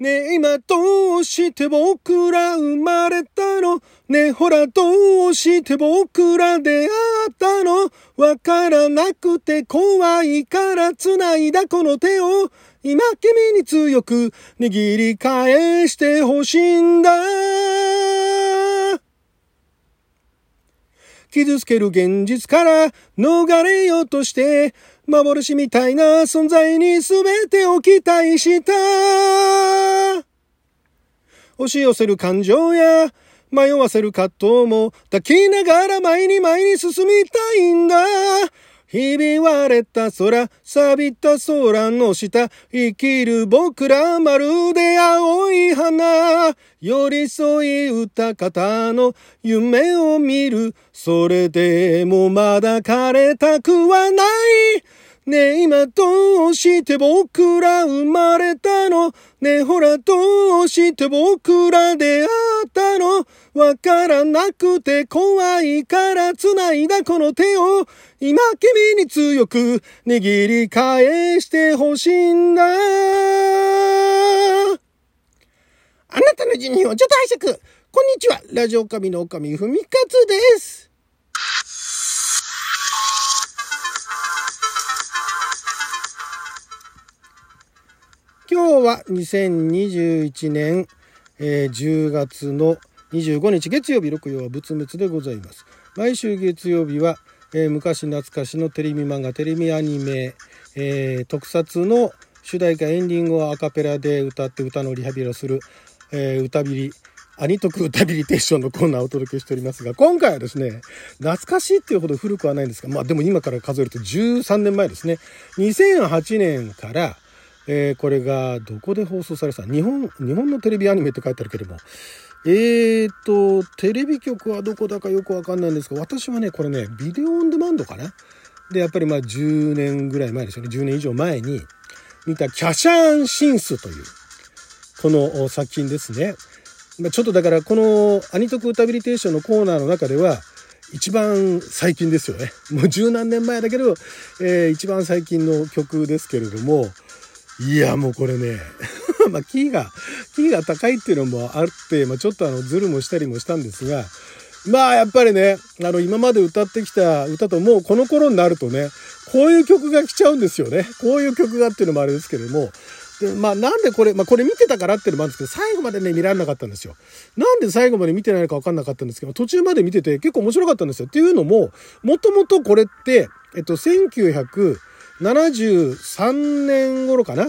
ねえ今どうして僕ら生まれたの？ねえほらどうして僕ら出会ったの？わからなくて怖いから繋いだこの手を。今君に強く握り返してほしいんだ。傷つける現実から逃れようとして幻みたいな存在に全てを期待した。押し寄せる感情や迷わせる葛藤も抱きながら前に前に進みたいんだ。ひび割れた空、錆びた空の下、生きる僕らまるで青い花、寄り添い歌方の夢を見る、それでもまだ枯れたくはない。ねえ今どうして僕ら生まれたの？ねえほらどうして僕ら出会ったの？わからなくて怖いから繋いだこの手を。今君に強く握り返してほしいんだ。あなたの12分をちょっと拝借こんにちは。ラジオ神の神ふみかつです。今日は2021年、えー10月の25日月曜日六曜は仏滅でございます。毎週月曜日は、えー昔懐かしのテレビ漫画テレビアニメ、えー特撮の主題歌エンディングをアカペラで歌って歌のリハビリをする、えー歌ビリアニトク歌ビリテーションのコーナーをお届けしておりますが今回はですね懐かしいっていうほど古くはないんですがまあでも今から数えると13年前ですね。2008年からえーこれがどこで放送されてた？日本、日本のテレビアニメって書いてあるけども、えーと、テレビ局はどこだかよくわかんないんですが、私はね、これね、ビデオオンデマンドかな？で、やっぱりまあ10年ぐらい前ですよね、10年以上前に見たキャシャーンシンスという、この作品ですね。まあ、ちょっとだからこのアニトク歌ビリテーションのコーナーの中では、一番最近ですよね。もう十何年前だけど、えー一番最近の曲ですけれども、いや、もうこれね、まあ、キーが、キーが高いっていうのもあって、まあ、ちょっとあの、ズルもしたりもしたんですが、まあ、やっぱりね、あの、今まで歌ってきた歌と、もうこの頃になるとね、こういう曲が来ちゃうんですよね。こういう曲がっていうのもあれですけれども、で、まあ、なんでこれ、まあ、これ見てたからっていうのもあるんですけど、最後までね、見られなかったんですよ。なんで最後まで見てないのか分かんなかったんですけど、途中まで見てて結構面白かったんですよ。っていうのも、もともとこれって、えっと、1900 73年頃かな？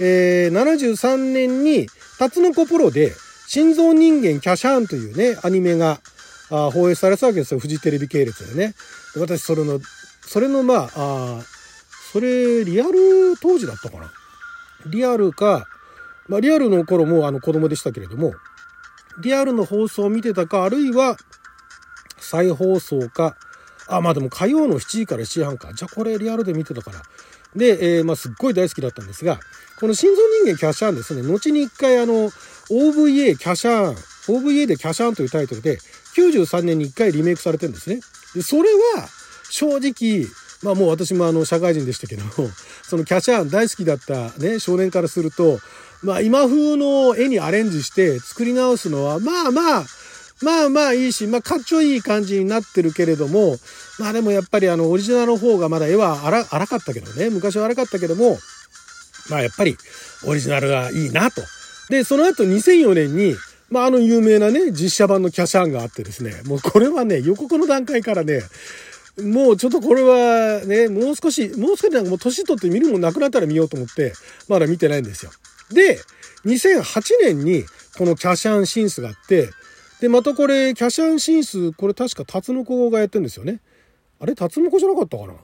えー、73年に、タツノコプロで、心臓人間キャシャーンというね、アニメが、放映されたわけですよ。フジテレビ系列でね。で私、それの、それの、まあ、あそれ、リアル当時だったかな？リアルか、まあ、リアルの頃もあの子供でしたけれども、リアルの放送を見てたか、あるいは再放送か、あ、まあでも火曜の7時から7時半か。じゃあこれリアルで見てたから。で、えーまあすっごい大好きだったんですが、この心臓人間キャシャーンですね、後に一回あの、OVA キャシャーン、OVA でキャシャーンというタイトルで、93年に一回リメイクされてるんですね。で、それは、正直、まあもう私もあの、社会人でしたけども、そのキャシャーン大好きだったね、少年からすると、まあ今風の絵にアレンジして作り直すのは、まあまあ、まあまあいいし、まあかっちょいい感じになってるけれども、まあでもやっぱりあのオリジナルの方がまだ絵は荒かったけどね、昔は荒かったけども、まあやっぱりオリジナルがいいなと。で、その後2004年に、まああの有名なね、実写版のキャシャンがあってですね、もうこれはね、予告の段階からね、もうちょっとこれはね、もう少し、もう少しなんかもう年取って見るもんなくなったら見ようと思って、まだ見てないんですよ。で、2008年にこのキャシャンシンスがあって、で、またこれ、キャシャンシンス、これ確かタツノコがやってるんですよね。あれタツノコじゃなかったかな？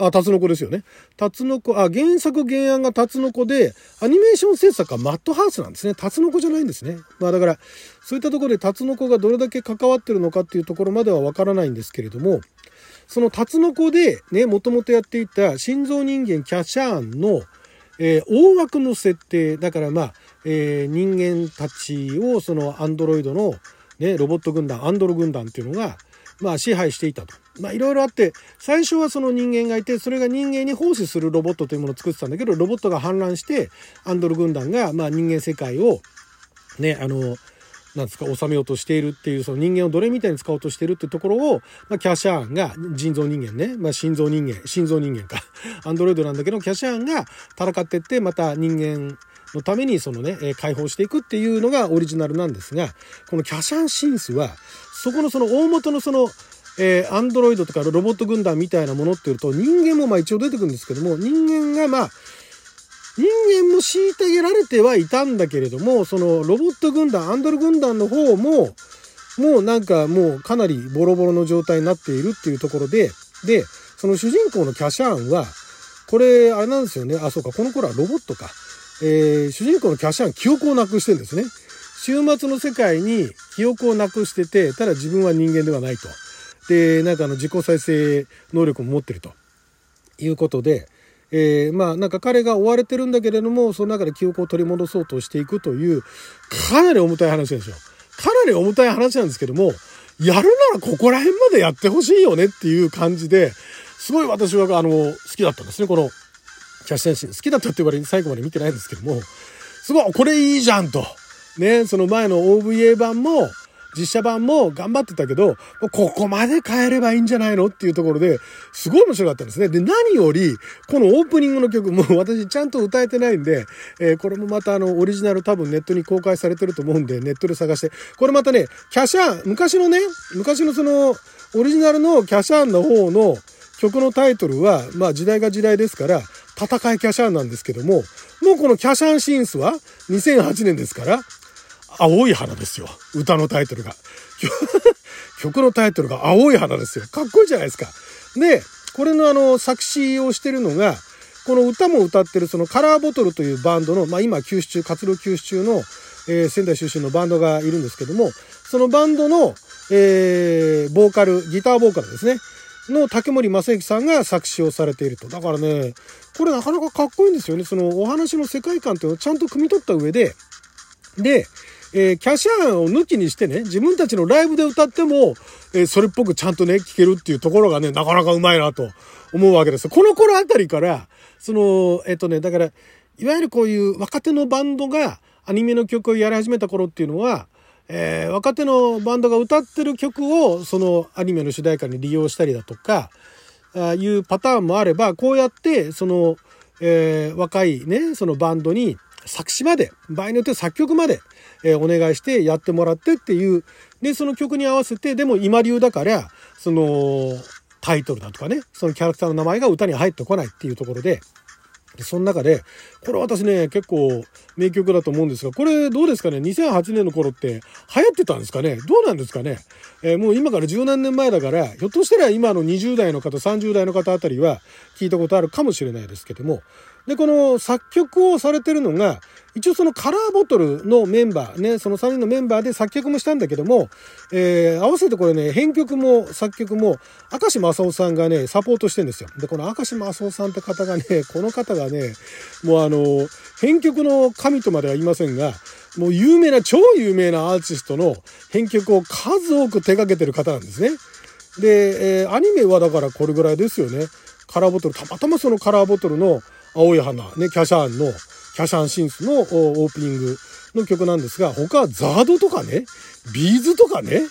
あ、タツノコですよね。タツノコ、あ、原作原案がタツノコで、アニメーション制作はマットハウスなんですね。タツノコじゃないんですね。まあだから、そういったところでタツノコがどれだけ関わってるのかっていうところまではわからないんですけれども、そのタツノコでね、もともとやっていた心臓人間キャシャーンの、えー大枠の設定、だからまあ、えー人間たちをそのアンドロイドのね、ロボット軍団、アンドロ軍団っていうのが、まあ支配していたと。まあいろいろあって、最初はその人間がいて、それが人間に奉仕するロボットというものを作ってたんだけど、ロボットが反乱して、アンドル軍団が、まあ人間世界を、ね、あの、なんですか、収めようとしているっていう、その人間を奴隷みたいに使おうとしているっていうところを、まあ、キャシャーンが、人造人間ね、まあ、心臓人間、心臓人間か、アンドロイドなんだけど、キャシャーンが戦ってって、また人間のためにそのね、え解放していくっていうのがオリジナルなんですが、このキャシャンシンスは、そこのその大元のその、えー、アンドロイドとかロボット軍団みたいなものっていうと、人間もまあ一応出てくるんですけども、人間がまあ、人間も虐げられてはいたんだけれども、そのロボット軍団、アンドル軍団の方も、もうなんかもうかなりボロボロの状態になっているっていうところで、で、その主人公のキャシャーンは、これ、あれなんですよね。あ、そうか、この頃はロボットか。えー、主人公のキャシャーン、記憶をなくしてるんですね。週末の世界に記憶をなくしてて、ただ自分は人間ではないと。で、なんかあの自己再生能力も持ってるということで、えー、まあなんか彼が追われてるんだけれども、その中で記憶を取り戻そうとしていくという、かなり重たい話ですよ。かなり重たい話なんですけども、やるならここら辺までやってほしいよねっていう感じで、すごい私はあの、好きだったんですね、この、キャッシュシーン。好きだったって言われ最後まで見てないんですけども、すごい、これいいじゃんと。ね、その前の OVA 版も、実写版も頑張ってたけど、ここまで変えればいいんじゃないのっていうところで、すごい面白かったんですね。で、何より、このオープニングの曲、もう私ちゃんと歌えてないんで、えー、これもまたあの、オリジナル多分ネットに公開されてると思うんで、ネットで探して、これまたね、キャシャン、昔のね、昔のその、オリジナルのキャシャンの方の曲のタイトルは、まあ時代が時代ですから、戦いキャシャンなんですけども、もうこのキャシャンシンスは2008年ですから、青い花ですよ。歌のタイトルが。曲のタイトルが青い花ですよ。かっこいいじゃないですか。で、これのあの、作詞をしてるのが、この歌も歌ってるそのカラーボトルというバンドの、まあ今休止中、活動休止中の、えー、仙台出身のバンドがいるんですけども、そのバンドの、えー、ボーカル、ギターボーカルですね。の竹森正幸さんが作詞をされていると。だからね、これなかなかかっこいいんですよね。そのお話の世界観っていうのをちゃんと汲み取った上で、で、えー、キャシャーンを抜きにしてね、自分たちのライブで歌っても、えー、それっぽくちゃんとね、聴けるっていうところがね、なかなかうまいなと思うわけです。この頃あたりから、その、えっ、ー、とね、だから、いわゆるこういう若手のバンドがアニメの曲をやり始めた頃っていうのは、えー、若手のバンドが歌ってる曲をそのアニメの主題歌に利用したりだとか、あいうパターンもあれば、こうやってその、えー、若いね、そのバンドに作詞まで、場合によって作曲まで、えー、お願いしてやってもらってっていう、で、その曲に合わせて、でも今流だから、その、タイトルだとかね、そのキャラクターの名前が歌に入ってこないっていうところ、でその中で、これ私ね、結構名曲だと思うんですが、これどうですかね ?2008 年の頃って流行ってたんですかね？どうなんですかね？えー、もう今から十何年前だから、ひょっとしたら今の20代の方、30代の方あたりは聞いたことあるかもしれないですけども、で、この作曲をされてるのが、一応そのカラーボトルのメンバー、ね、その3人のメンバーで作曲もしたんだけども、えー、合わせてこれね、編曲も作曲も、明石正夫さんがね、サポートしてんですよ。で、この明石正夫さんって方がね、この方がね、もうあの、編曲の神とまでは言いませんが、もう有名な、超有名なアーティストの編曲を数多く手掛けてる方なんですね。で、えー、アニメはだからこれぐらいですよね。カラーボトル、たまたまそのカラーボトルの青い花、ね、キャシャンの、キャシャンシンスのオープニングの曲なんですが、他は ZARD とかね、 B'z とかね、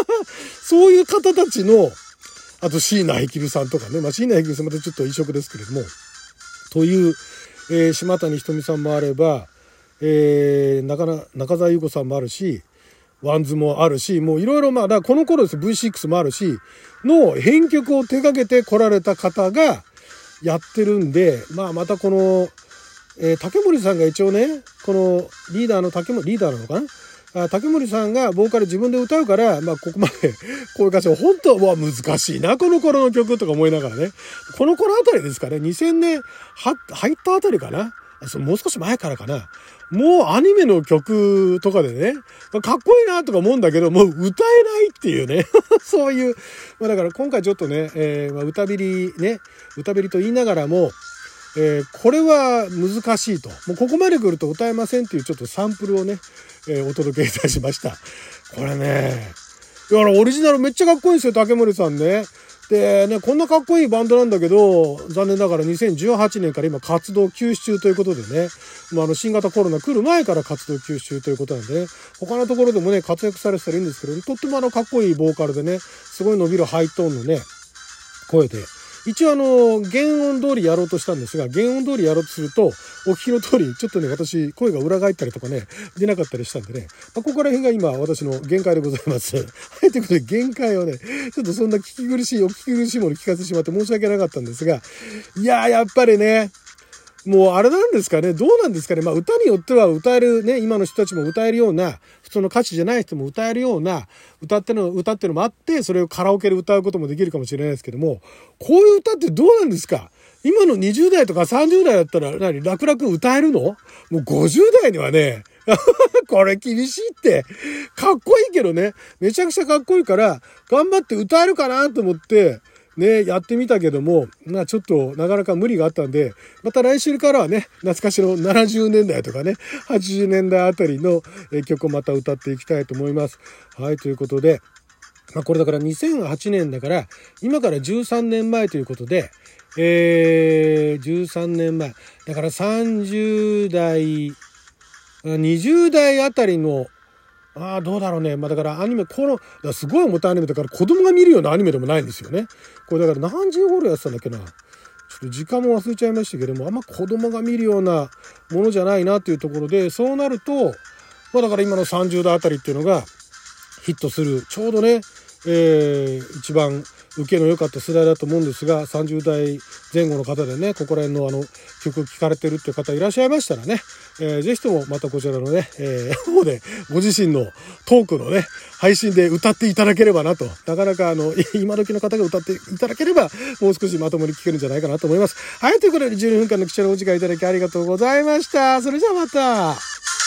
そういう方たちの、あと椎名へきるさんとかね、まあ椎名へきるさんまたちょっと異色ですけれども、という、えー、島谷ひとみさんもあれば、えー、中中澤裕子さんもあるし、 WANDS もあるし、もういろいろまあ、だこの頃です。V6 もあるし、の編曲を手掛けて来られた方がやってるんで、まあまたこの、えー、竹森さんが一応ね、このリーダーの竹森、リーダーなのかな？あ竹森さんがボーカル自分で歌うから、まあここまでこういう歌詞を本当は難しいな、この頃の曲とか思いながらね。この頃あたりですかね、2000年は入ったあたりかな？もう少し前からかな。もうアニメの曲とかでね、かっこいいなとか思うんだけど、もう歌えないっていうね。そういう。まあだから今回ちょっとね、えー、まあ歌びりね、歌びりと言いながらも、えー、これは難しいと。もうここまで来ると歌えませんっていうちょっとサンプルをね、えー、お届けいたしました。これね、いや、オリジナルめっちゃかっこいいんですよ、竹森さんね。でね、こんなかっこいいバンドなんだけど、残念ながら2018年から今活動休止中ということでね、まあ、あの新型コロナ来る前から活動休止中ということなんでね、他のところでもね、活躍されてたらいいんですけど、とってもあのかっこいいボーカルでね、すごい伸びるハイトーンのね、声で、一応あの、原音通りやろうとしたんですが、原音通りやろうとすると、お聞きの通り、ちょっとね、私、声が裏返ったりとかね、出なかったりしたんでね、まあ、ここら辺が今、私の限界でございます。はい、ということで、限界をね、ちょっとそんな聞き苦しい、お聞き苦しいもの聞かせてしまって申し訳なかったんですが、いやー、やっぱりね、もうあれなんですかね、どうなんですかね、まあ歌によっては歌えるね、今の人たちも歌えるような、普通の歌手じゃない人も歌えるような歌っての、歌ってのもあって、それをカラオケで歌うこともできるかもしれないですけども、こういう歌ってどうなんですか？今の20代とか30代だったら何、楽々歌えるの？もう50代にはね、これ厳しいって。かっこいいけどね。めちゃくちゃかっこいいから、頑張って歌えるかなと思って、ね、やってみたけども、まあちょっとなかなか無理があったんで、また来週からはね、懐かしの70年代とかね、80年代あたりの曲をまた歌っていきたいと思います。はい、ということで、まあこれだから2008年だから、今から13年前ということで、えー、13年前。だから30代、20代あたりのああ、どうだろうね。まあだからアニメ、この、すごい重たいアニメだから子供が見るようなアニメでもないんですよね。これだから何時頃やってたんだっけな。ちょっと時間も忘れちゃいましたけども、あんま子供が見るようなものじゃないなっていうところで、そうなると、まあだから今の30代あたりっていうのがヒットする、ちょうどね、えー、一番受けの良かった世代だと思うんですが、30代前後の方でね、ここら辺のあの曲聴かれてるっていう方いらっしゃいましたらね、えー、ぜひともまたこちらのね、えー、方でご自身のトークのね、配信で歌っていただければなと、なかなかあの、今時の方が歌っていただければ、もう少しまともに聴けるんじゃないかなと思います。はい、ということで12分間の貴重なお時間いただきありがとうございました。それじゃあまた。